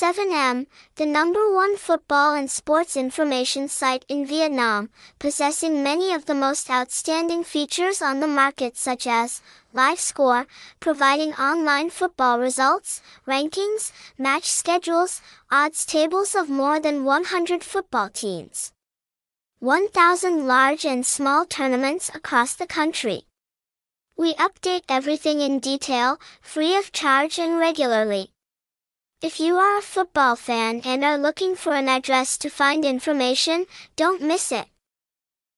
7M, the number one football and sports information site in Vietnam, possessing many of the most outstanding features on the market such as Live Score, providing online football results, rankings, match schedules, odds tables of more than 100 football teams. 1,000 large and small tournaments across the country. We update everything in detail, free of charge and regularly. If you are a football fan and are looking for an address to find information, don't miss it.